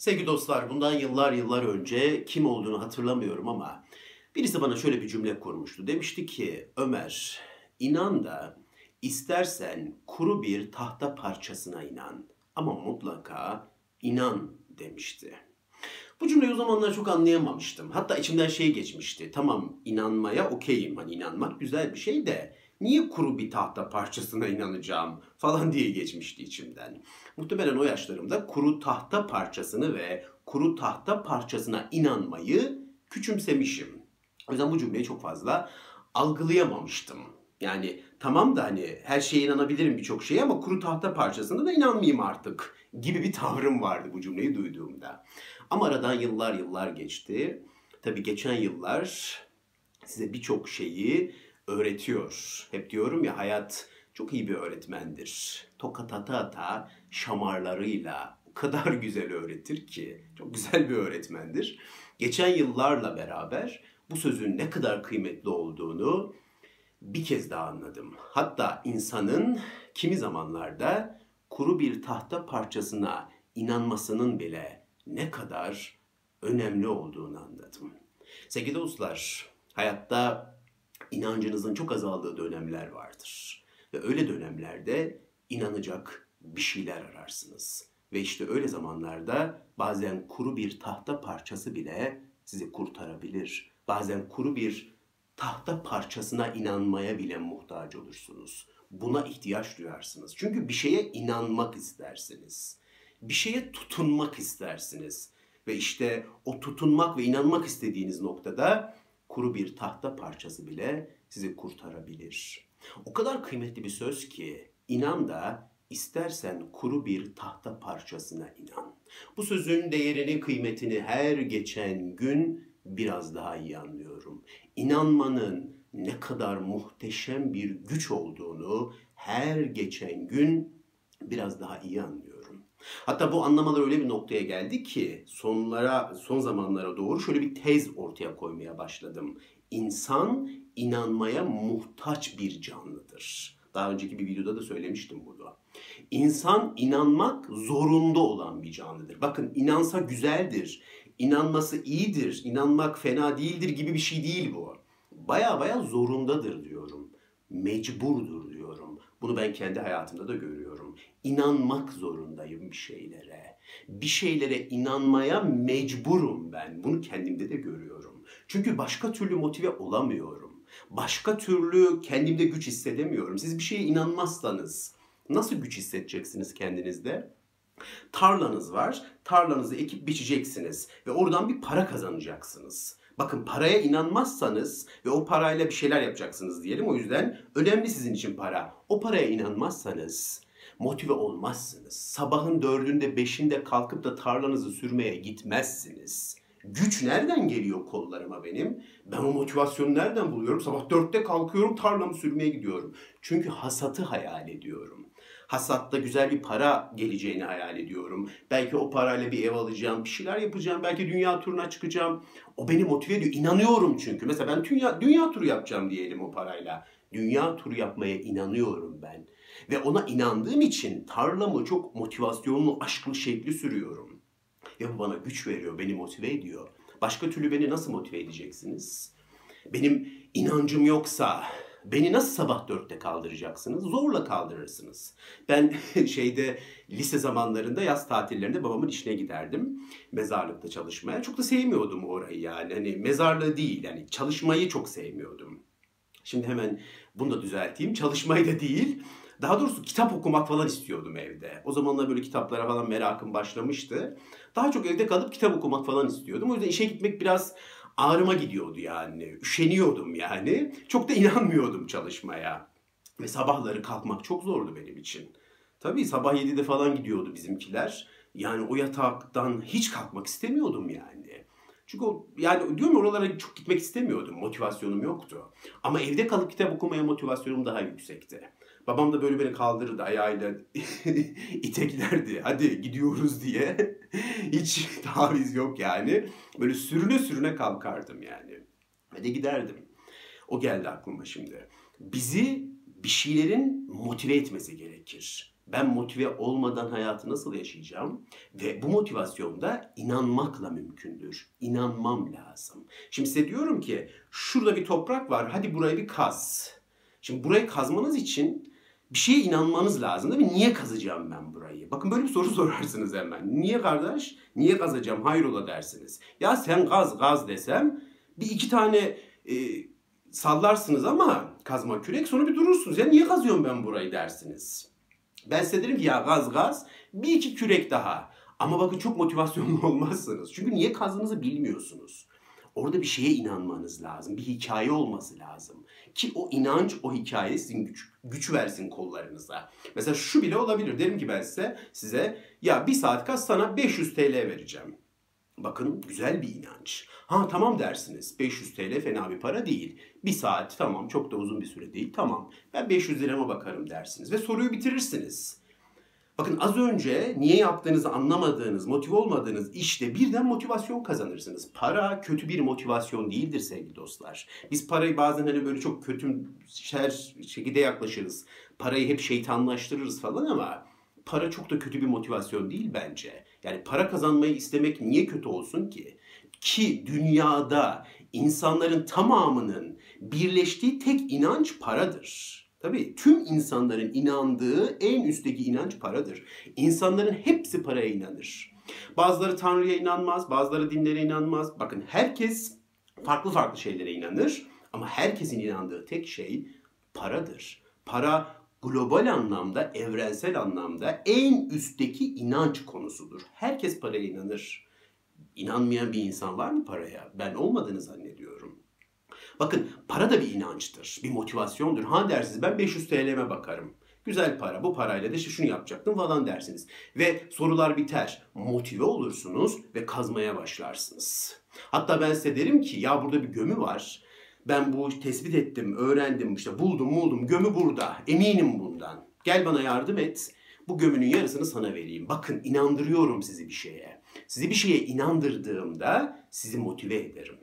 Sevgili dostlar, bundan yıllar yıllar önce kim olduğunu hatırlamıyorum ama birisi bana şöyle bir cümle kurmuştu. Demişti ki, Ömer, inan da istersen kuru bir tahta parçasına inan ama mutlaka inan demişti. Bu cümleyi o zamanlar çok anlayamamıştım. Hatta içimden şey geçmişti. Tamam inanmaya okeyim. Hani inanmak güzel bir şey de niye kuru bir tahta parçasına inanacağım falan diye geçmişti içimden. Muhtemelen o yaşlarımda kuru tahta parçasını ve kuru tahta parçasına inanmayı küçümsemişim. O yüzden bu cümleyi çok fazla algılayamamıştım. Yani tamam da hani her şeye inanabilirim birçok şeye ama kuru tahta parçasına da inanmayayım artık gibi bir tavrım vardı bu cümleyi duyduğumda. Ama aradan yıllar yıllar geçti. Tabii geçen yıllar size birçok şeyi öğretiyor. Hep diyorum ya hayat çok iyi bir öğretmendir. Tokat ata ata şamarlarıyla o kadar güzel öğretir ki. Çok güzel bir öğretmendir. Geçen yıllarla beraber bu sözün ne kadar kıymetli olduğunu bir kez daha anladım. Hatta insanın kimi zamanlarda kuru bir tahta parçasına inanmasının bile ne kadar önemli olduğunu anladım. Sevgili dostlar, hayatta inancınızın çok azaldığı dönemler vardır. Ve öyle dönemlerde inanacak bir şeyler ararsınız. Ve işte öyle zamanlarda bazen kuru bir tahta parçası bile sizi kurtarabilir. Bazen kuru bir tahta parçasına inanmaya bile muhtaç olursunuz. Buna ihtiyaç duyarsınız. Çünkü bir şeye inanmak istersiniz. Bir şeye tutunmak istersiniz. Ve işte o tutunmak ve inanmak istediğiniz noktada kuru bir tahta parçası bile sizi kurtarabilir. O kadar kıymetli bir söz ki inan da istersen kuru bir tahta parçasına inan. Bu sözün değerini, kıymetini her geçen gün biraz daha iyi anlıyorum. İnanmanın ne kadar muhteşem bir güç olduğunu her geçen gün biraz daha iyi anlıyorum. Hatta bu anlamalar öyle bir noktaya geldi ki sonlara, son zamanlara doğru şöyle bir tez ortaya koymaya başladım. İnsan inanmaya muhtaç bir canlıdır. Daha önceki bir videoda da söylemiştim bunu. İnsan inanmak zorunda olan bir canlıdır. Bakın inansa güzeldir, inanması iyidir, inanmak fena değildir gibi bir şey değil bu. Baya baya zorundadır diyorum. Mecburdur diyorum. Bunu ben kendi hayatımda da görüyorum. İnanmak zorundayım bir şeylere. Bir şeylere inanmaya mecburum ben. Bunu kendimde de görüyorum. Çünkü başka türlü motive olamıyorum. Başka türlü kendimde güç hissedemiyorum. Siz bir şeye inanmazsanız nasıl güç hissedeceksiniz kendinizde? Tarlanız var. Tarlanızı ekip biçeceksiniz ve oradan bir para kazanacaksınız. Bakın paraya inanmazsanız ve o parayla bir şeyler yapacaksınız diyelim. O yüzden önemli sizin için para. O paraya inanmazsanız motive olmazsınız. Sabahın dördünde beşinde kalkıp da tarlanızı sürmeye gitmezsiniz. Güç nereden geliyor kollarıma benim? Ben o motivasyonu nereden buluyorum? Sabah dörtte kalkıyorum tarlamı sürmeye gidiyorum. Çünkü hasatı hayal ediyorum. Hasatta güzel bir para geleceğini hayal ediyorum. Belki o parayla bir ev alacağım, bir şeyler yapacağım. Belki dünya turuna çıkacağım. O beni motive ediyor. İnanıyorum çünkü. Mesela ben dünya, dünya turu yapacağım diyelim o parayla. Dünya turu yapmaya inanıyorum ben. Ve ona inandığım için tarlamı çok motivasyonlu, aşklı, şekli sürüyorum. Ve bu bana güç veriyor, beni motive ediyor. Başka türlü beni nasıl motive edeceksiniz? Benim inancım yoksa beni nasıl sabah dörtte kaldıracaksınız? Zorla kaldırırsınız. Ben şeyde lise zamanlarında yaz tatillerinde babamın işine giderdim. Mezarlıkta çalışmaya. Çok da sevmiyordum orayı yani. Hani mezarlığı değil yani çalışmayı çok sevmiyordum. Şimdi hemen bunu da düzelteyim. Çalışmayı da değil. Daha doğrusu kitap okumak falan istiyordum evde. O zamanlar böyle kitaplara falan merakım başlamıştı. Daha çok evde kalıp kitap okumak falan istiyordum. O yüzden işe gitmek biraz ağrıma gidiyordu yani. Üşeniyordum yani. Çok da inanmıyordum çalışmaya. Ve sabahları kalkmak çok zordu benim için. Tabii sabah 7'de falan gidiyordu bizimkiler. Yani o yataktan hiç kalkmak istemiyordum yani. Çünkü o, yani diyorum oralara çok gitmek istemiyordum. Motivasyonum yoktu. Ama evde kalıp kitap okumaya motivasyonum daha yüksekti. Babam da böyle beni kaldırırdı ayağıyla iteklerdi. Hadi gidiyoruz diye. Hiç taviz yok yani. Böyle sürüne sürüne kalkardım yani. Hadi giderdim. O geldi aklıma şimdi. Bizi bir şeylerin motive etmesi gerekir. Ben motive olmadan hayatı nasıl yaşayacağım? Ve bu motivasyonda inanmakla mümkündür. İnanmam lazım. Şimdi size diyorum ki şurada bir toprak var hadi burayı bir kaz. Şimdi burayı kazmanız için bir şeye inanmanız lazım değil mi? Niye kazacağım ben burayı? Bakın böyle bir soru sorarsınız hemen. Niye kardeş? Niye kazacağım? Hayrola dersiniz. Ya sen gaz gaz desem bir iki tane e, sallarsınız ama kazma kürek sonra bir durursunuz. Ya niye kazıyorum ben burayı dersiniz. Ben size derim ki ya gaz gaz bir iki kürek daha. Ama bakın çok motivasyonlu olmazsınız. Çünkü niye kazdığınızı bilmiyorsunuz. Orada bir şeye inanmanız lazım. Bir hikaye olması lazım. Ki o inanç, o hikaye sizin güç, güç versin kollarınıza. Mesela şu bile olabilir. Derim ki ben size, size ya bir saat kaz sana 500 TL vereceğim. Bakın güzel bir inanç. Ha tamam dersiniz. 500 TL fena bir para değil. Bir saat tamam çok da uzun bir süre değil. Tamam ben 500 lirama bakarım dersiniz. Ve soruyu bitirirsiniz. Bakın az önce niye yaptığınızı anlamadığınız, motive olmadığınız işte birden motivasyon kazanırsınız. Para kötü bir motivasyon değildir sevgili dostlar. Biz parayı bazen hani böyle çok kötü her şekilde yaklaşırız. Parayı hep şeytanlaştırırız falan ama para çok da kötü bir motivasyon değil bence. Yani para kazanmayı istemek niye kötü olsun ki? Ki dünyada insanların tamamının birleştiği tek inanç paradır. Tabii tüm insanların inandığı en üstteki inanç paradır. İnsanların hepsi paraya inanır. Bazıları Tanrı'ya inanmaz, bazıları dinlere inanmaz. Bakın herkes farklı farklı şeylere inanır ama herkesin inandığı tek şey paradır. Para global anlamda, evrensel anlamda en üstteki inanç konusudur. Herkes paraya inanır. İnanmayan bir insan var mı paraya? Ben olmadığını zannediyorum. Bakın para da bir inançtır, bir motivasyondur. Ha dersiniz ben 500 TL'me bakarım. Güzel para, bu parayla da işte şunu yapacaktım falan dersiniz. Ve sorular biter. Motive olursunuz ve kazmaya başlarsınız. Hatta ben size derim ki ya burada bir gömü var. Ben bu tespit ettim, öğrendim, işte buldum, buldum. Gömü burada. Eminim bundan. Gel bana yardım et. Bu gömünün yarısını sana vereyim. Bakın inandırıyorum sizi bir şeye. Sizi bir şeye inandırdığımda sizi motive ederim.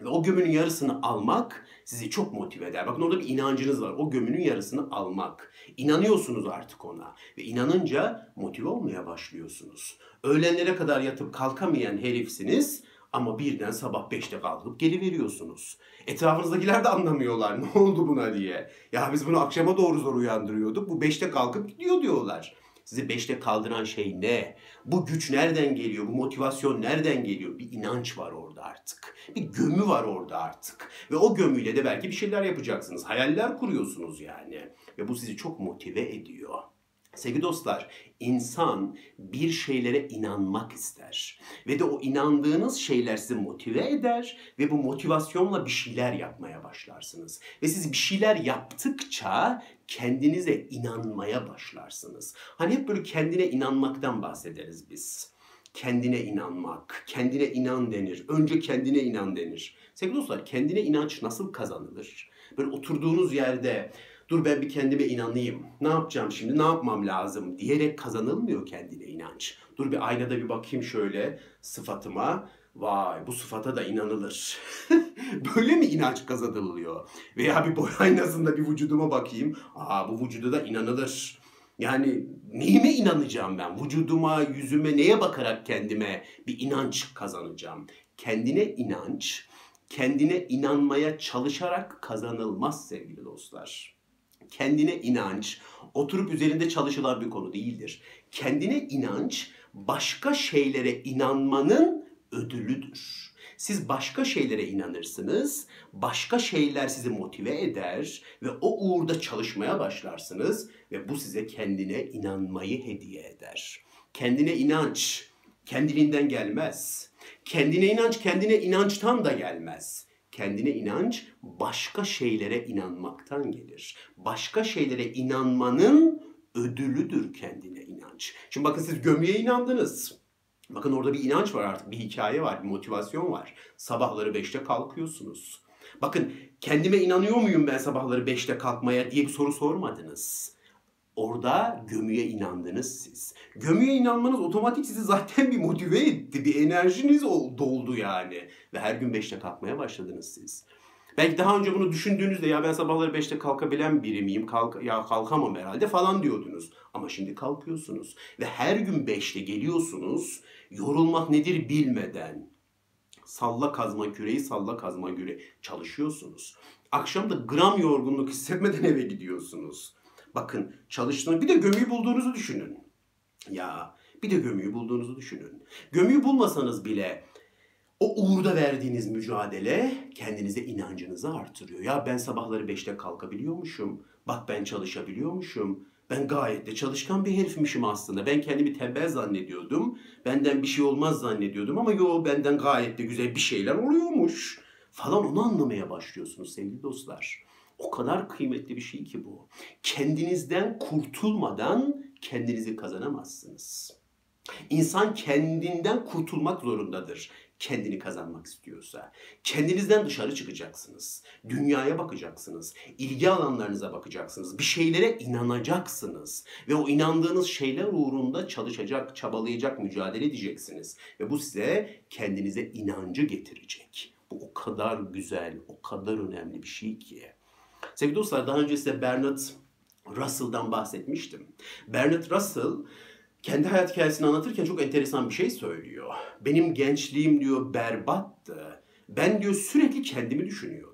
Ve o gömünün yarısını almak sizi çok motive eder. Bakın orada bir inancınız var. O gömünün yarısını almak. İnanıyorsunuz artık ona. Ve inanınca motive olmaya başlıyorsunuz. Öğlenlere kadar yatıp kalkamayan herifsiniz ama birden sabah 5'te kalkıp geri veriyorsunuz. Etrafınızdakiler de anlamıyorlar ne oldu buna diye. Ya biz bunu akşama doğru zor uyandırıyorduk. Bu 5'te kalkıp gidiyor diyorlar. Sizi 5'te kaldıran şey ne? Bu güç nereden geliyor? Bu motivasyon nereden geliyor? Bir inanç var orada artık. Bir gömü var orada artık. Ve o gömüyle de belki bir şeyler yapacaksınız. Hayaller kuruyorsunuz yani. Ve bu sizi çok motive ediyor. Sevgili dostlar, insan bir şeylere inanmak ister. Ve de o inandığınız şeyler sizi motive eder ve bu motivasyonla bir şeyler yapmaya başlarsınız. Ve siz bir şeyler yaptıkça kendinize inanmaya başlarsınız. Hani hep böyle kendine inanmaktan bahsederiz biz. Kendine inanmak, kendine inan denir. Önce kendine inan denir. Sevgili dostlar, kendine inanç nasıl kazanılır? Böyle oturduğunuz yerde dur ben bir kendime inanayım. Ne yapacağım şimdi? Ne yapmam lazım? diyerek kazanılmıyor kendine inanç. Dur bir aynada bir bakayım şöyle sıfatıma. Vay bu sıfata da inanılır. Böyle mi inanç kazanılıyor? Veya bir boy aynasında bir vücuduma bakayım. Aa bu vücuda da inanılır. Yani neyime inanacağım ben? Vücuduma, yüzüme, neye bakarak kendime bir inanç kazanacağım? Kendine inanç, kendine inanmaya çalışarak kazanılmaz sevgili dostlar kendine inanç oturup üzerinde çalışılan bir konu değildir. Kendine inanç başka şeylere inanmanın ödülüdür. Siz başka şeylere inanırsınız, başka şeyler sizi motive eder ve o uğurda çalışmaya başlarsınız ve bu size kendine inanmayı hediye eder. Kendine inanç kendiliğinden gelmez. Kendine inanç kendine inançtan da gelmez kendine inanç başka şeylere inanmaktan gelir. Başka şeylere inanmanın ödülüdür kendine inanç. Şimdi bakın siz gömüye inandınız. Bakın orada bir inanç var artık, bir hikaye var, bir motivasyon var. Sabahları beşte kalkıyorsunuz. Bakın kendime inanıyor muyum ben sabahları beşte kalkmaya diye bir soru sormadınız. Orada gömüye inandınız siz. Gömüye inanmanız otomatik sizi zaten bir motive etti. Bir enerjiniz doldu yani. Ve her gün 5'te kalkmaya başladınız siz. Belki daha önce bunu düşündüğünüzde ya ben sabahları 5'te kalkabilen biri miyim? Kalk, ya kalkamam herhalde falan diyordunuz. Ama şimdi kalkıyorsunuz ve her gün beşte geliyorsunuz. Yorulmak nedir bilmeden. Salla kazma küreği, salla kazma küreği çalışıyorsunuz. Akşam da gram yorgunluk hissetmeden eve gidiyorsunuz. Bakın çalıştığınız bir de gömüyü bulduğunuzu düşünün. Ya bir de gömüyü bulduğunuzu düşünün. Gömüyü bulmasanız bile o uğurda verdiğiniz mücadele kendinize inancınızı artırıyor. Ya ben sabahları beşte kalkabiliyormuşum. Bak ben çalışabiliyormuşum. Ben gayet de çalışkan bir herifmişim aslında. Ben kendimi tembel zannediyordum. Benden bir şey olmaz zannediyordum ama yo benden gayet de güzel bir şeyler oluyormuş. Falan onu anlamaya başlıyorsunuz sevgili dostlar. O kadar kıymetli bir şey ki bu. Kendinizden kurtulmadan kendinizi kazanamazsınız. İnsan kendinden kurtulmak zorundadır kendini kazanmak istiyorsa. Kendinizden dışarı çıkacaksınız. Dünyaya bakacaksınız. ilgi alanlarınıza bakacaksınız. Bir şeylere inanacaksınız. Ve o inandığınız şeyler uğrunda çalışacak, çabalayacak, mücadele edeceksiniz. Ve bu size kendinize inancı getirecek. Bu o kadar güzel, o kadar önemli bir şey ki. Sevgili dostlar daha önce size Bernard Russell'dan bahsetmiştim. Bernard Russell kendi hayat hikayesini anlatırken çok enteresan bir şey söylüyor. Benim gençliğim diyor berbattı. Ben diyor sürekli kendimi düşünüyordum.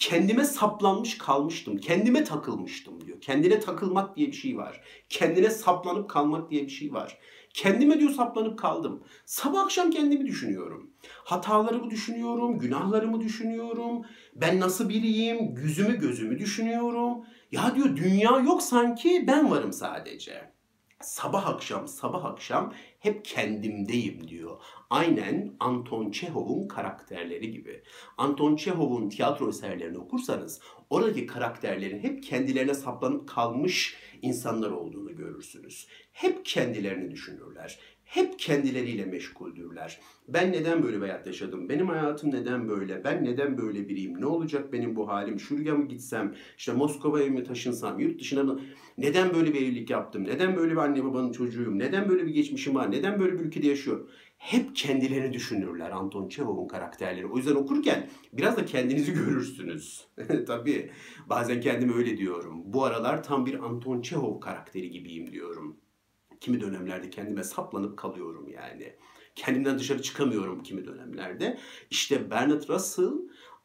Kendime saplanmış kalmıştım. Kendime takılmıştım diyor. Kendine takılmak diye bir şey var. Kendine saplanıp kalmak diye bir şey var. Kendime diyor saplanıp kaldım. Sabah akşam kendimi düşünüyorum. Hatalarımı düşünüyorum, günahlarımı düşünüyorum. Ben nasıl biriyim, yüzümü gözümü düşünüyorum. Ya diyor dünya yok sanki ben varım sadece sabah akşam sabah akşam hep kendimdeyim diyor. Aynen Anton Çehov'un karakterleri gibi. Anton Çehov'un tiyatro eserlerini okursanız oradaki karakterlerin hep kendilerine saplanıp kalmış insanlar olduğunu görürsünüz. Hep kendilerini düşünürler hep kendileriyle meşguldürler. Ben neden böyle bir hayat yaşadım? Benim hayatım neden böyle? Ben neden böyle biriyim? Ne olacak benim bu halim? Şuraya mı gitsem? İşte Moskova'ya mı taşınsam? Yurt dışına mı? Neden böyle bir evlilik yaptım? Neden böyle bir anne babanın çocuğuyum? Neden böyle bir geçmişim var? Neden böyle bir ülkede yaşıyorum? Hep kendilerini düşünürler Anton Çehov'un karakterleri. O yüzden okurken biraz da kendinizi görürsünüz. Tabii bazen kendime öyle diyorum. Bu aralar tam bir Anton Çehov karakteri gibiyim diyorum kimi dönemlerde kendime saplanıp kalıyorum yani. Kendimden dışarı çıkamıyorum kimi dönemlerde. İşte Bernard Russell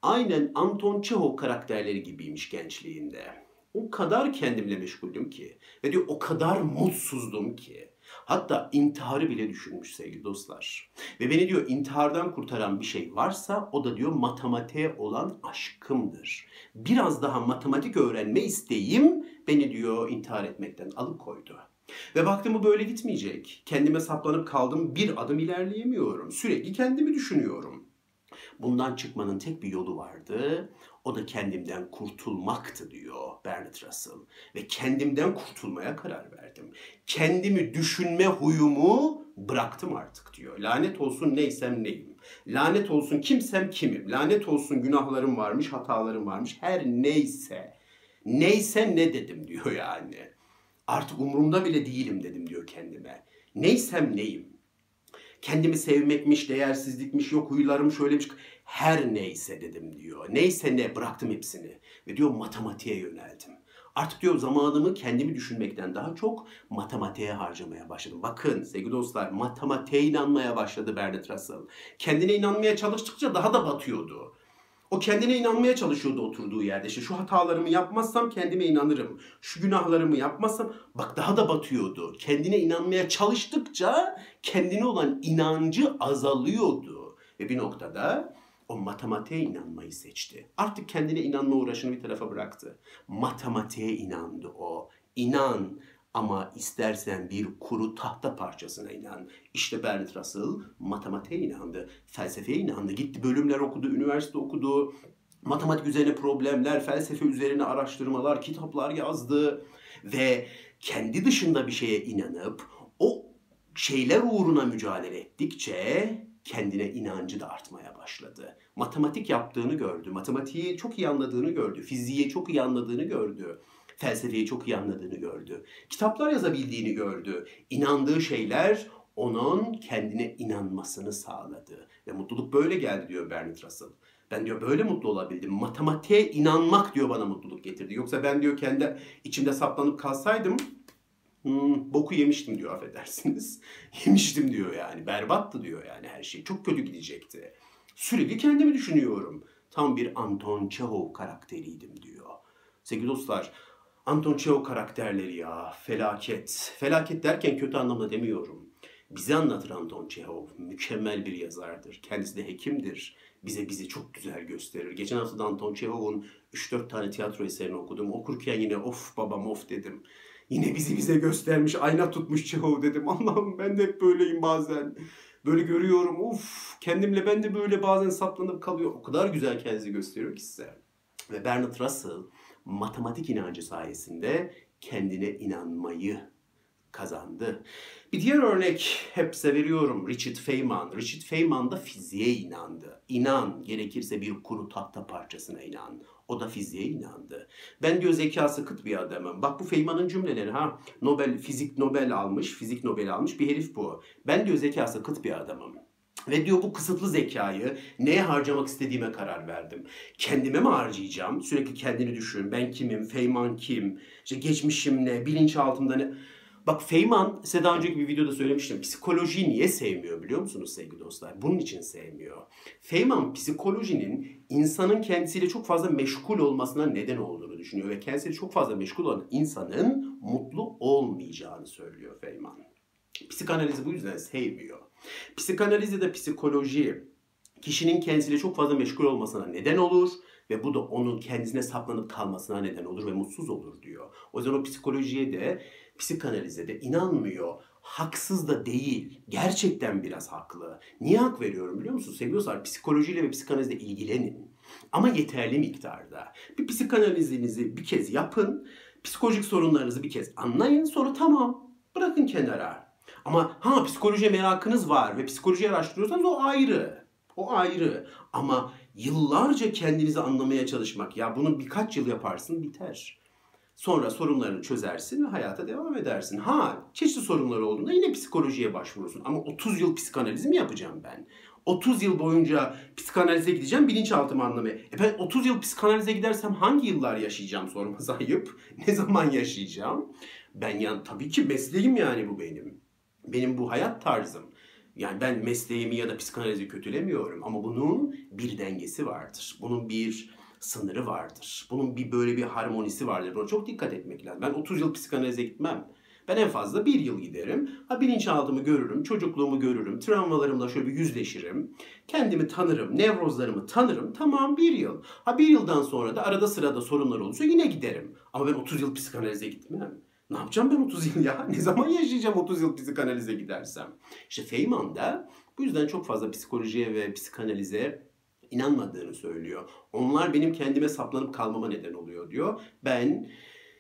aynen Anton Çehov karakterleri gibiymiş gençliğinde. O kadar kendimle meşguldüm ki ve diyor o kadar mutsuzdum ki. Hatta intiharı bile düşünmüş sevgili dostlar. Ve beni diyor intihardan kurtaran bir şey varsa o da diyor matematiğe olan aşkımdır. Biraz daha matematik öğrenme isteğim beni diyor intihar etmekten alıkoydu. Ve baktım bu böyle gitmeyecek. Kendime saplanıp kaldım bir adım ilerleyemiyorum. Sürekli kendimi düşünüyorum. Bundan çıkmanın tek bir yolu vardı. O da kendimden kurtulmaktı diyor Bernard Russell. Ve kendimden kurtulmaya karar verdim. Kendimi düşünme huyumu bıraktım artık diyor. Lanet olsun neysem neyim. Lanet olsun kimsem kimim. Lanet olsun günahlarım varmış, hatalarım varmış. Her neyse. Neyse ne dedim diyor yani. Artık umurumda bile değilim dedim diyor kendime. Neysem neyim. Kendimi sevmekmiş, değersizlikmiş, yok huylarım şöylemiş. Her neyse dedim diyor. Neyse ne bıraktım hepsini. Ve diyor matematiğe yöneldim. Artık diyor zamanımı kendimi düşünmekten daha çok matematiğe harcamaya başladım. Bakın sevgili dostlar matematiğe inanmaya başladı Bernard Russell. Kendine inanmaya çalıştıkça daha da batıyordu. O kendine inanmaya çalışıyordu oturduğu yerde. İşte şu hatalarımı yapmazsam kendime inanırım. Şu günahlarımı yapmazsam bak daha da batıyordu. Kendine inanmaya çalıştıkça kendine olan inancı azalıyordu. Ve bir noktada o matematiğe inanmayı seçti. Artık kendine inanma uğraşını bir tarafa bıraktı. Matematiğe inandı o. İnan, ama istersen bir kuru tahta parçasına inan. İşte Bernard Russell matematiğe inandı, felsefeye inandı. Gitti bölümler okudu, üniversite okudu. Matematik üzerine problemler, felsefe üzerine araştırmalar, kitaplar yazdı. Ve kendi dışında bir şeye inanıp o şeyler uğruna mücadele ettikçe kendine inancı da artmaya başladı. Matematik yaptığını gördü, matematiği çok iyi anladığını gördü, fiziği çok iyi anladığını gördü felsefeyi çok iyi anladığını gördü. Kitaplar yazabildiğini gördü. İnandığı şeyler onun kendine inanmasını sağladı. Ve mutluluk böyle geldi diyor Bernard Russell. Ben diyor böyle mutlu olabildim. Matematiğe inanmak diyor bana mutluluk getirdi. Yoksa ben diyor kendi içimde saplanıp kalsaydım Hmm, boku yemiştim diyor affedersiniz. yemiştim diyor yani. Berbattı diyor yani her şey. Çok kötü gidecekti. Sürekli kendimi düşünüyorum. Tam bir Anton Çehov karakteriydim diyor. Sevgili dostlar, Anton Çehov karakterleri ya felaket. Felaket derken kötü anlamda demiyorum. Bizi anlatır Anton Çehov. Mükemmel bir yazardır. Kendisi de hekimdir. Bize bizi çok güzel gösterir. Geçen hafta da Anton Çehov'un 3-4 tane tiyatro eserini okudum. Okurken yine of babam of dedim. Yine bizi bize göstermiş, ayna tutmuş Çehov dedim. Allah'ım ben de hep böyleyim bazen. Böyle görüyorum, uf kendimle ben de böyle bazen saplanıp kalıyor. O kadar güzel kendisi gösteriyor ki size. Ve Bernard Russell matematik inancı sayesinde kendine inanmayı kazandı. Bir diğer örnek hep veriyorum Richard Feynman. Richard Feynman da fiziğe inandı. İnan, gerekirse bir kuru tahta parçasına inan. O da fiziğe inandı. Ben diyor zekası kıt bir adamım. Bak bu Feynman'ın cümleleri ha. Nobel, fizik Nobel almış, fizik Nobel almış bir herif bu. Ben diyor zekası kıt bir adamım. Ve diyor bu kısıtlı zekayı neye harcamak istediğime karar verdim. Kendime mi harcayacağım? Sürekli kendini düşün. Ben kimim? Feynman kim? İşte geçmişim ne? Bilinçaltımda ne? Bak Feynman size daha önceki bir videoda söylemiştim. Psikolojiyi niye sevmiyor biliyor musunuz sevgili dostlar? Bunun için sevmiyor. Feynman psikolojinin insanın kendisiyle çok fazla meşgul olmasına neden olduğunu düşünüyor. Ve kendisiyle çok fazla meşgul olan insanın mutlu olmayacağını söylüyor Feynman. Psikanalizi bu yüzden sevmiyor. Psikanaliz ya da psikoloji kişinin kendisiyle çok fazla meşgul olmasına neden olur ve bu da onun kendisine saplanıp kalmasına neden olur ve mutsuz olur diyor. O yüzden o psikolojiye de psikanalize de inanmıyor. Haksız da değil. Gerçekten biraz haklı. Niye hak veriyorum biliyor musun? Seviyorsan psikolojiyle ve psikanalizle ilgilenin. Ama yeterli miktarda. Bir psikanalizinizi bir kez yapın. Psikolojik sorunlarınızı bir kez anlayın. Sonra tamam bırakın kenara. Ama ha psikoloji merakınız var ve psikoloji araştırıyorsanız o ayrı. O ayrı. Ama yıllarca kendinizi anlamaya çalışmak ya bunu birkaç yıl yaparsın biter. Sonra sorunlarını çözersin ve hayata devam edersin. Ha çeşitli sorunları olduğunda yine psikolojiye başvurursun. Ama 30 yıl psikanaliz mi yapacağım ben? 30 yıl boyunca psikanalize gideceğim bilinçaltımı anlamaya. E ben 30 yıl psikanalize gidersem hangi yıllar yaşayacağım sorması ayıp. Ne zaman yaşayacağım? Ben yani tabii ki mesleğim yani bu benim. Benim bu hayat tarzım. Yani ben mesleğimi ya da psikanalizi kötülemiyorum ama bunun bir dengesi vardır. Bunun bir sınırı vardır. Bunun bir böyle bir harmonisi vardır. Buna çok dikkat etmek lazım. Ben 30 yıl psikanalize gitmem. Ben en fazla bir yıl giderim. Ha bilinçaltımı görürüm, çocukluğumu görürüm, travmalarımla şöyle bir yüzleşirim. Kendimi tanırım, nevrozlarımı tanırım. Tamam bir yıl. Ha bir yıldan sonra da arada sırada sorunlar olursa yine giderim. Ama ben 30 yıl psikanalize gitmem. Ne yapacağım ben 30 yıl ya? Ne zaman yaşayacağım 30 yıl psikanalize gidersem? İşte Feynman da bu yüzden çok fazla psikolojiye ve psikanalize inanmadığını söylüyor. Onlar benim kendime saplanıp kalmama neden oluyor diyor. Ben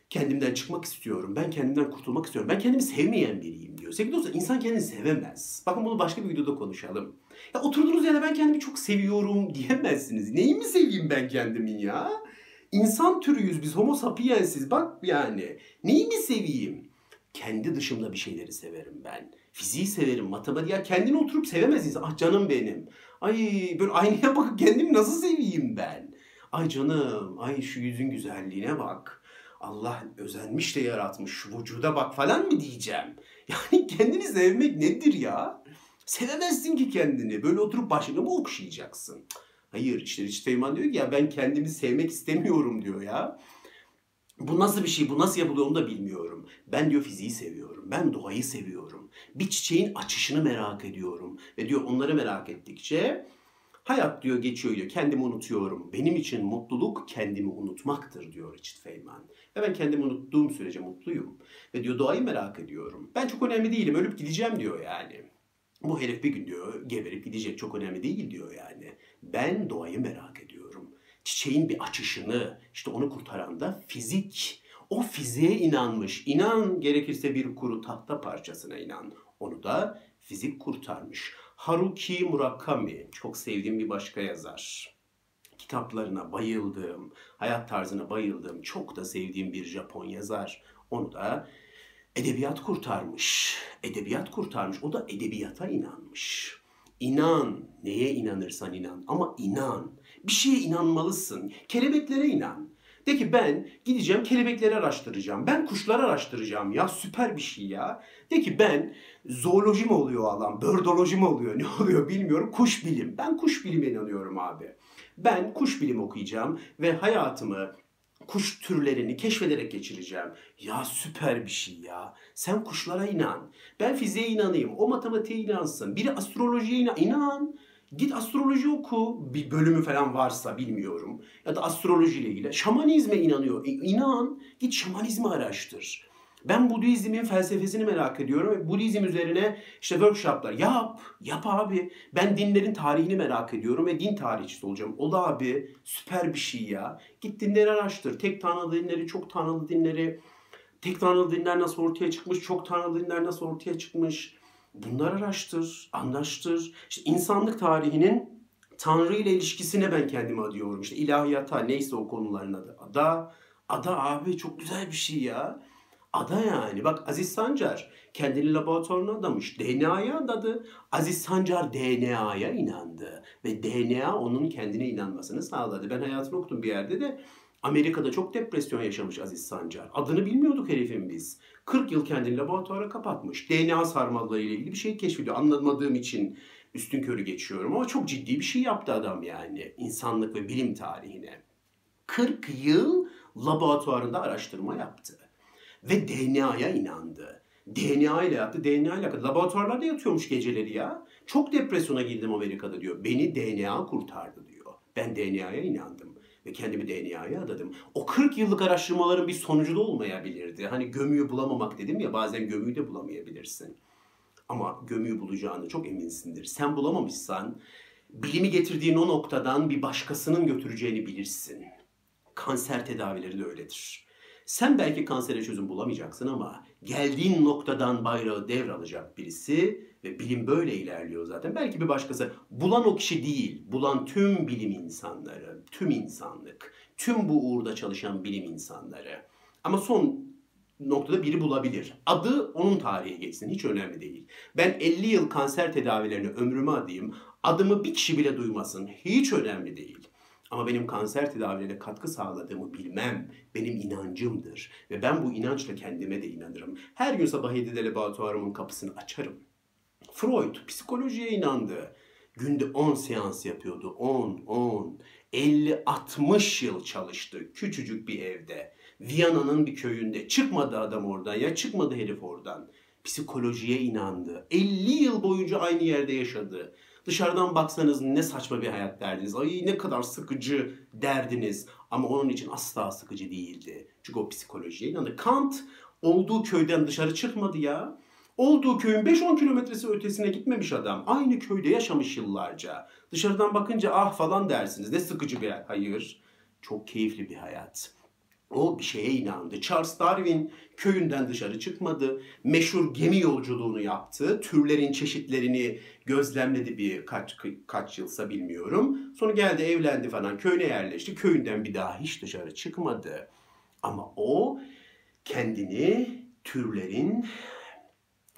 kendimden çıkmak istiyorum. Ben kendimden kurtulmak istiyorum. Ben kendimi sevmeyen biriyim diyor. Sevgili dostlar insan kendini sevemez. Bakın bunu başka bir videoda konuşalım. Ya oturduğunuz yerde ben kendimi çok seviyorum diyemezsiniz. Neyi mi seveyim ben kendimin ya? İnsan türüyüz biz homo sapiensiz. Bak yani neyi mi seveyim? Kendi dışımda bir şeyleri severim ben. Fiziği severim, matematik. Ya kendini oturup sevemez insan. Ah canım benim. Ay böyle aynaya bakıp kendimi nasıl seveyim ben? Ay canım, ay şu yüzün güzelliğine bak. Allah özenmiş de yaratmış şu vücuda bak falan mı diyeceğim? Yani kendini sevmek nedir ya? Sevemezsin ki kendini. Böyle oturup başını mı okşayacaksın? Hayır işte Richard Feynman diyor ki ya ben kendimi sevmek istemiyorum diyor ya. Bu nasıl bir şey, bu nasıl yapılıyor onu da bilmiyorum. Ben diyor fiziği seviyorum, ben doğayı seviyorum. Bir çiçeğin açışını merak ediyorum. Ve diyor onları merak ettikçe hayat diyor geçiyor diyor. Kendimi unutuyorum. Benim için mutluluk kendimi unutmaktır diyor Richard Feynman. Ve ben kendimi unuttuğum sürece mutluyum. Ve diyor doğayı merak ediyorum. Ben çok önemli değilim, ölüp gideceğim diyor yani. Bu herif bir gün diyor geberip gidecek çok önemli değil diyor yani. Ben doğayı merak ediyorum. Çiçeğin bir açışını, işte onu kurtaran da fizik. O fiziğe inanmış. İnan gerekirse bir kuru tahta parçasına inan. Onu da fizik kurtarmış. Haruki Murakami çok sevdiğim bir başka yazar. Kitaplarına bayıldığım, hayat tarzına bayıldığım, çok da sevdiğim bir Japon yazar. Onu da edebiyat kurtarmış. Edebiyat kurtarmış. O da edebiyata inanmış. İnan. Neye inanırsan inan. Ama inan. Bir şeye inanmalısın. Kelebeklere inan. De ki ben gideceğim kelebekleri araştıracağım. Ben kuşları araştıracağım ya süper bir şey ya. De ki ben zooloji mi oluyor alan, bördoloji mi oluyor ne oluyor bilmiyorum. Kuş bilim. Ben kuş bilime inanıyorum abi. Ben kuş bilim okuyacağım ve hayatımı kuş türlerini keşfederek geçireceğim. Ya süper bir şey ya. Sen kuşlara inan. Ben fiziğe inanayım. O matematiğe inansın. Biri astrolojiye inan. inan. Git astroloji oku. Bir bölümü falan varsa bilmiyorum. Ya da astrolojiyle ilgili. Şamanizme inanıyor. E, inan. Git şamanizmi araştır. Ben Budizmin felsefesini merak ediyorum ve Budizm üzerine işte workshoplar yap, yap abi. Ben dinlerin tarihini merak ediyorum ve din tarihçisi olacağım. O da abi süper bir şey ya. Git dinleri araştır. Tek tanrılı dinleri, çok tanrılı dinleri, tek tanrılı dinler nasıl ortaya çıkmış, çok tanrılı dinler nasıl ortaya çıkmış. Bunları araştır, anlaştır. İşte insanlık tarihinin Tanrı ile ilişkisine ben kendimi adıyorum. İşte ilahiyata neyse o konuların adı. Ada, ada abi çok güzel bir şey ya. Ada yani. Bak Aziz Sancar kendini laboratuvarına adamış. DNA'ya adadı. Aziz Sancar DNA'ya inandı. Ve DNA onun kendine inanmasını sağladı. Ben hayatını okudum bir yerde de Amerika'da çok depresyon yaşamış Aziz Sancar. Adını bilmiyorduk herifin biz. 40 yıl kendini laboratuvara kapatmış. DNA sarmalları ile ilgili bir şey keşfediyor. Anlamadığım için üstün körü geçiyorum ama çok ciddi bir şey yaptı adam yani. insanlık ve bilim tarihine. 40 yıl laboratuvarında araştırma yaptı ve DNA'ya inandı. DNA ile yaptı. DNA ile laboratuvarlarda yatıyormuş geceleri ya. Çok depresyona girdim Amerika'da diyor. Beni DNA kurtardı diyor. Ben DNA'ya inandım ve kendimi DNA'ya adadım. O 40 yıllık araştırmaların bir sonucu da olmayabilirdi. Hani gömüyü bulamamak dedim ya bazen gömüyü de bulamayabilirsin. Ama gömüyü bulacağını çok eminsindir. Sen bulamamışsan bilimi getirdiğin o noktadan bir başkasının götüreceğini bilirsin. Kanser tedavileri de öyledir. Sen belki kansere çözüm bulamayacaksın ama geldiğin noktadan bayrağı devralacak birisi ve bilim böyle ilerliyor zaten. Belki bir başkası bulan o kişi değil, bulan tüm bilim insanları, tüm insanlık, tüm bu uğurda çalışan bilim insanları. Ama son noktada biri bulabilir. Adı onun tarihe geçsin. Hiç önemli değil. Ben 50 yıl kanser tedavilerini ömrüme adayım. Adımı bir kişi bile duymasın. Hiç önemli değil. Ama benim kanser tedavilerine katkı sağladığımı bilmem benim inancımdır. Ve ben bu inançla kendime de inanırım. Her gün sabah 7'de laboratuvarımın kapısını açarım. Freud psikolojiye inandı. Günde 10 seans yapıyordu. 10, 10, 50, 60 yıl çalıştı küçücük bir evde. Viyana'nın bir köyünde. Çıkmadı adam oradan ya çıkmadı herif oradan. Psikolojiye inandı. 50 yıl boyunca aynı yerde yaşadı. Dışarıdan baksanız ne saçma bir hayat derdiniz. Ay ne kadar sıkıcı derdiniz. Ama onun için asla sıkıcı değildi. Çünkü o psikolojiye inandı. Kant olduğu köyden dışarı çıkmadı ya. Olduğu köyün 5-10 kilometresi ötesine gitmemiş adam. Aynı köyde yaşamış yıllarca. Dışarıdan bakınca ah falan dersiniz. Ne sıkıcı bir. Hayır. Çok keyifli bir hayat. O bir şeye inandı. Charles Darwin köyünden dışarı çıkmadı. Meşhur gemi yolculuğunu yaptı. Türlerin çeşitlerini gözlemledi bir kaç, kaç yılsa bilmiyorum. Sonra geldi evlendi falan köyüne yerleşti. Köyünden bir daha hiç dışarı çıkmadı. Ama o kendini türlerin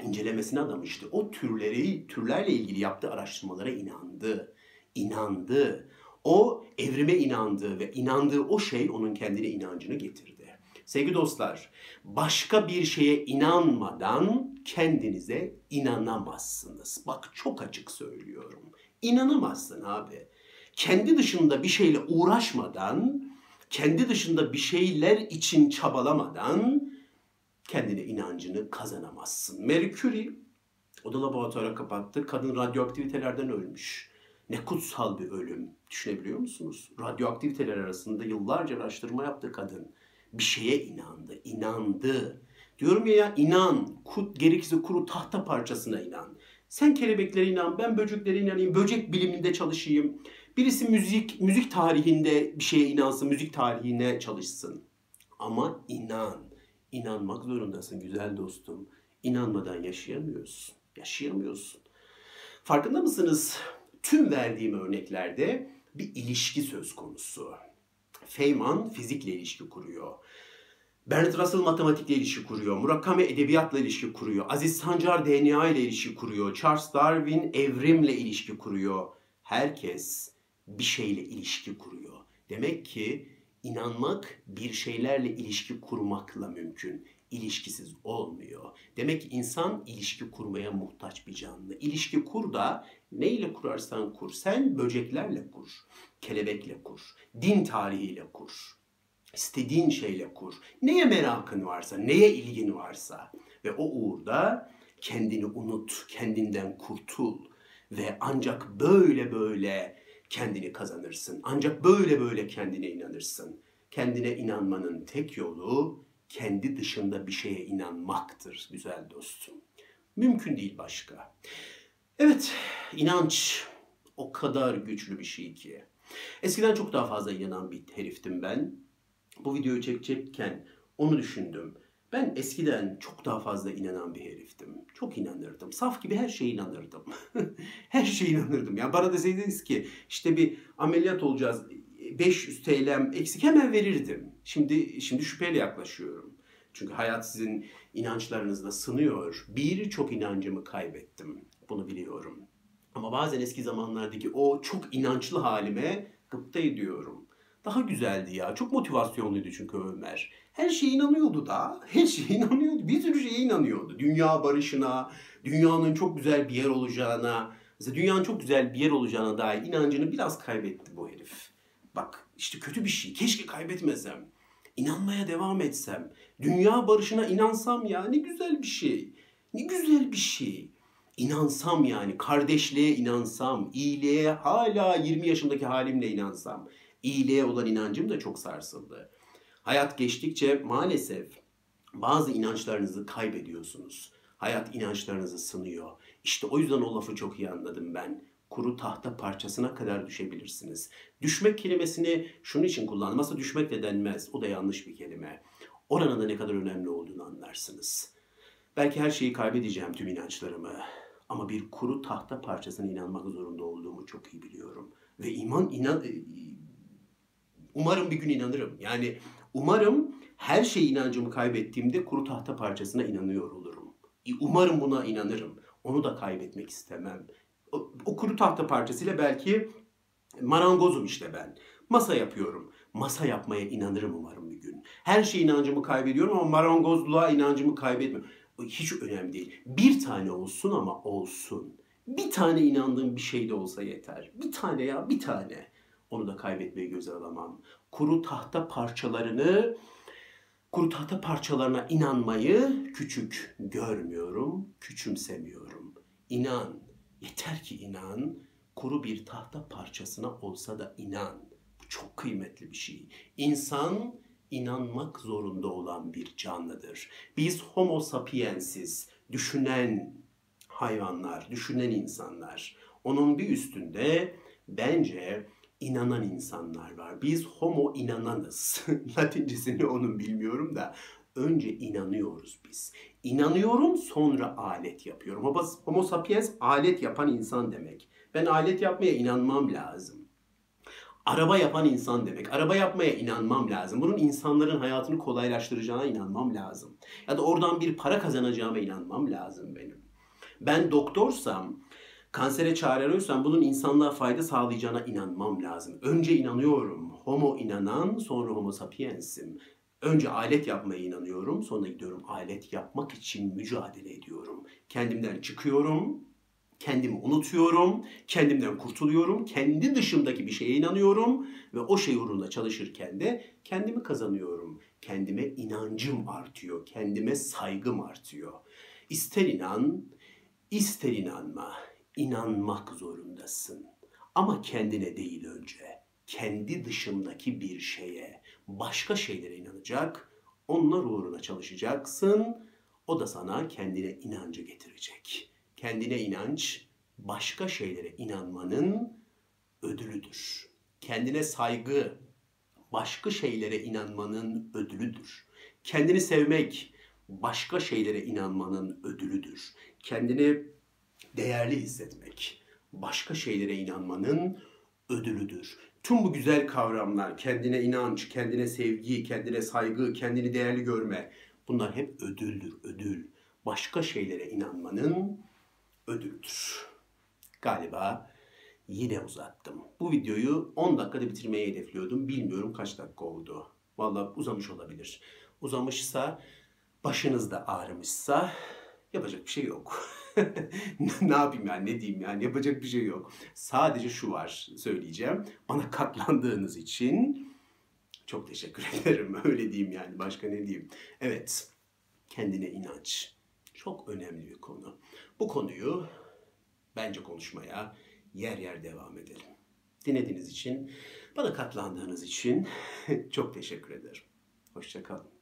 incelemesine adamıştı. O türleri, türlerle ilgili yaptığı araştırmalara inandı. İnandı. O evrime inandığı ve inandığı o şey onun kendine inancını getirdi. Sevgili dostlar, başka bir şeye inanmadan kendinize inanamazsınız. Bak çok açık söylüyorum. İnanamazsın abi. Kendi dışında bir şeyle uğraşmadan, kendi dışında bir şeyler için çabalamadan kendine inancını kazanamazsın. Curie o da laboratuvara kapattı. Kadın radyoaktivitelerden ölmüş. Ne kutsal bir ölüm. Düşünebiliyor musunuz? Radyoaktiviteler arasında yıllarca araştırma yaptı kadın. Bir şeye inandı, inandı. Diyorum ya, inan, kut, gerekirse kuru tahta parçasına inan. Sen kelebeklere inan, ben böceklere inanayım, böcek biliminde çalışayım. Birisi müzik, müzik tarihinde bir şeye inansın, müzik tarihine çalışsın. Ama inan, inanmak zorundasın güzel dostum. İnanmadan yaşayamıyorsun, yaşayamıyorsun. Farkında mısınız? Tüm verdiğim örneklerde bir ilişki söz konusu. Feynman fizikle ilişki kuruyor. Bertrand Russell matematikle ilişki kuruyor. Murakami edebiyatla ilişki kuruyor. Aziz Sancar DNA ile ilişki kuruyor. Charles Darwin evrimle ilişki kuruyor. Herkes bir şeyle ilişki kuruyor. Demek ki İnanmak bir şeylerle ilişki kurmakla mümkün. İlişkisiz olmuyor. Demek ki insan ilişki kurmaya muhtaç bir canlı. İlişki kur da neyle kurarsan kur. Sen böceklerle kur, kelebekle kur, din tarihiyle kur. İstediğin şeyle kur. Neye merakın varsa, neye ilgin varsa ve o uğurda kendini unut, kendinden kurtul ve ancak böyle böyle kendini kazanırsın. Ancak böyle böyle kendine inanırsın. Kendine inanmanın tek yolu kendi dışında bir şeye inanmaktır güzel dostum. Mümkün değil başka. Evet, inanç o kadar güçlü bir şey ki. Eskiden çok daha fazla inanan bir heriftim ben. Bu videoyu çekecekken onu düşündüm. Ben eskiden çok daha fazla inanan bir heriftim. Çok inanırdım. Saf gibi her şeye inanırdım. her şeye inanırdım. Yani bana deseydiniz ki işte bir ameliyat olacağız 500 TL'm eksik hemen verirdim. Şimdi şimdi şüpheyle yaklaşıyorum. Çünkü hayat sizin inançlarınızla sınıyor. Birçok inancımı kaybettim. Bunu biliyorum. Ama bazen eski zamanlardaki o çok inançlı halime gıpta ediyorum. Daha güzeldi ya. Çok motivasyonluydu çünkü Ömer. Her şeye inanıyordu da. Her şeye inanıyordu. Bir sürü şeye inanıyordu. Dünya barışına, dünyanın çok güzel bir yer olacağına, mesela dünyanın çok güzel bir yer olacağına dair inancını biraz kaybetti bu herif. Bak işte kötü bir şey. Keşke kaybetmesem. İnanmaya devam etsem. Dünya barışına inansam ya ne güzel bir şey. Ne güzel bir şey. İnansam yani kardeşliğe inansam, iyiliğe hala 20 yaşındaki halimle inansam. İyiliğe olan inancım da çok sarsıldı. Hayat geçtikçe maalesef bazı inançlarınızı kaybediyorsunuz. Hayat inançlarınızı sınıyor. İşte o yüzden o lafı çok iyi anladım ben. Kuru tahta parçasına kadar düşebilirsiniz. Düşmek kelimesini şunun için kullandım. Düşmek de denmez. O da yanlış bir kelime. Oranın da ne kadar önemli olduğunu anlarsınız. Belki her şeyi kaybedeceğim tüm inançlarımı. Ama bir kuru tahta parçasına inanmak zorunda olduğumu çok iyi biliyorum. Ve iman inan umarım bir gün inanırım. Yani umarım her şey inancımı kaybettiğimde kuru tahta parçasına inanıyor olurum. Umarım buna inanırım. Onu da kaybetmek istemem. O, kuru tahta parçasıyla belki marangozum işte ben. Masa yapıyorum. Masa yapmaya inanırım umarım bir gün. Her şey inancımı kaybediyorum ama marangozluğa inancımı kaybetmiyorum. Hiç önemli değil. Bir tane olsun ama olsun. Bir tane inandığım bir şey de olsa yeter. Bir tane ya bir tane. Onu da kaybetmeyi göze alamam. Kuru tahta parçalarını, kuru tahta parçalarına inanmayı küçük görmüyorum, küçümsemiyorum. İnan, yeter ki inan, kuru bir tahta parçasına olsa da inan. Bu çok kıymetli bir şey. İnsan inanmak zorunda olan bir canlıdır. Biz homo sapiensiz, düşünen hayvanlar, düşünen insanlar. Onun bir üstünde bence inanan insanlar var. Biz homo inananız. Latincesini onun bilmiyorum da önce inanıyoruz biz. İnanıyorum sonra alet yapıyorum. Homo, sapiens alet yapan insan demek. Ben alet yapmaya inanmam lazım. Araba yapan insan demek. Araba yapmaya inanmam lazım. Bunun insanların hayatını kolaylaştıracağına inanmam lazım. Ya da oradan bir para kazanacağıma inanmam lazım benim. Ben doktorsam kansere çare arıyorsam bunun insanlığa fayda sağlayacağına inanmam lazım. Önce inanıyorum. Homo inanan sonra homo sapiensim. Önce alet yapmaya inanıyorum. Sonra gidiyorum alet yapmak için mücadele ediyorum. Kendimden çıkıyorum. Kendimi unutuyorum. Kendimden kurtuluyorum. Kendi dışımdaki bir şeye inanıyorum. Ve o şey uğruna çalışırken de kendimi kazanıyorum. Kendime inancım artıyor. Kendime saygım artıyor. İster inan, ister inanma inanmak zorundasın. Ama kendine değil önce. Kendi dışındaki bir şeye, başka şeylere inanacak, onlar uğruna çalışacaksın. O da sana kendine inancı getirecek. Kendine inanç, başka şeylere inanmanın ödülüdür. Kendine saygı, başka şeylere inanmanın ödülüdür. Kendini sevmek, başka şeylere inanmanın ödülüdür. Kendini değerli hissetmek, başka şeylere inanmanın ödülüdür. Tüm bu güzel kavramlar, kendine inanç, kendine sevgi, kendine saygı, kendini değerli görme, bunlar hep ödüldür, ödül. Başka şeylere inanmanın ödülüdür. Galiba Yine uzattım. Bu videoyu 10 dakikada bitirmeyi hedefliyordum. Bilmiyorum kaç dakika oldu. Vallahi uzamış olabilir. Uzamışsa, başınızda ağrımışsa yapacak bir şey yok. ne yapayım yani ne diyeyim yani yapacak bir şey yok. Sadece şu var söyleyeceğim. Bana katlandığınız için çok teşekkür ederim. Öyle diyeyim yani başka ne diyeyim. Evet kendine inanç çok önemli bir konu. Bu konuyu bence konuşmaya yer yer devam edelim. Dinlediğiniz için, bana katlandığınız için çok teşekkür ederim. Hoşçakalın.